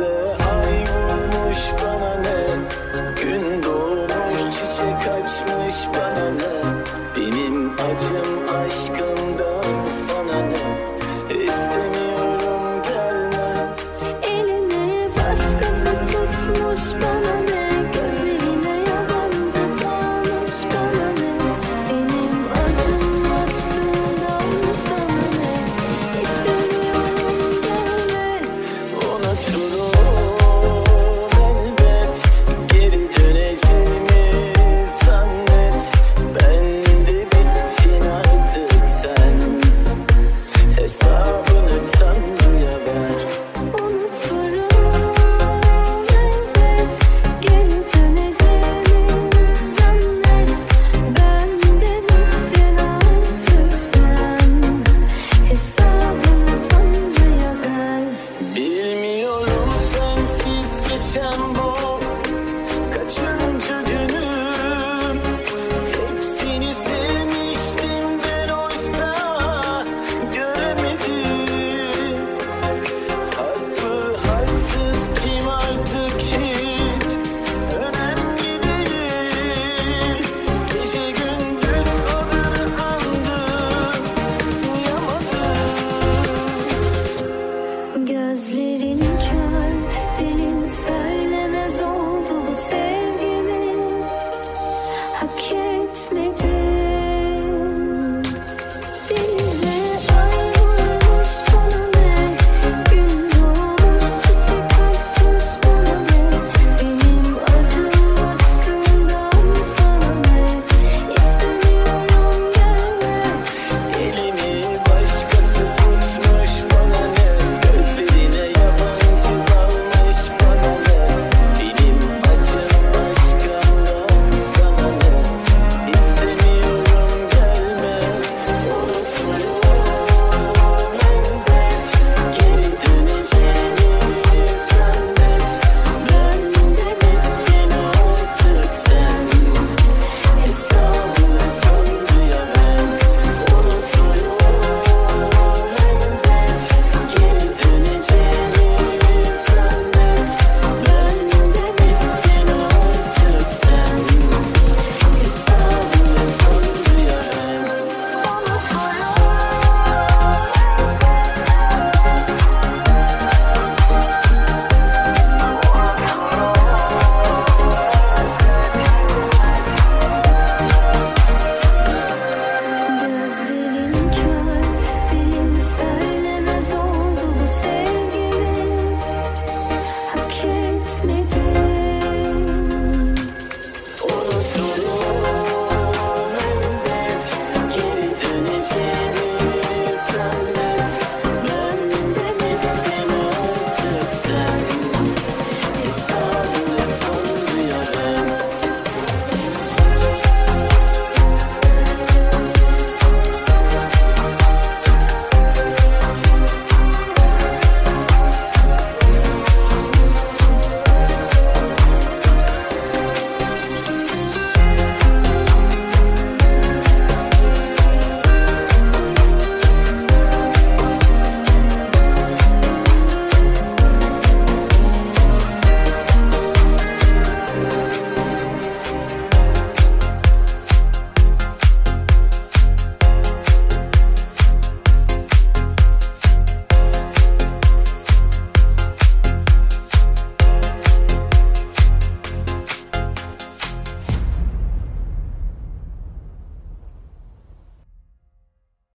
Neyse ay vurmuş bana ne? Gün doğmuş çiçek açmış bana ne? Benim acım aşkım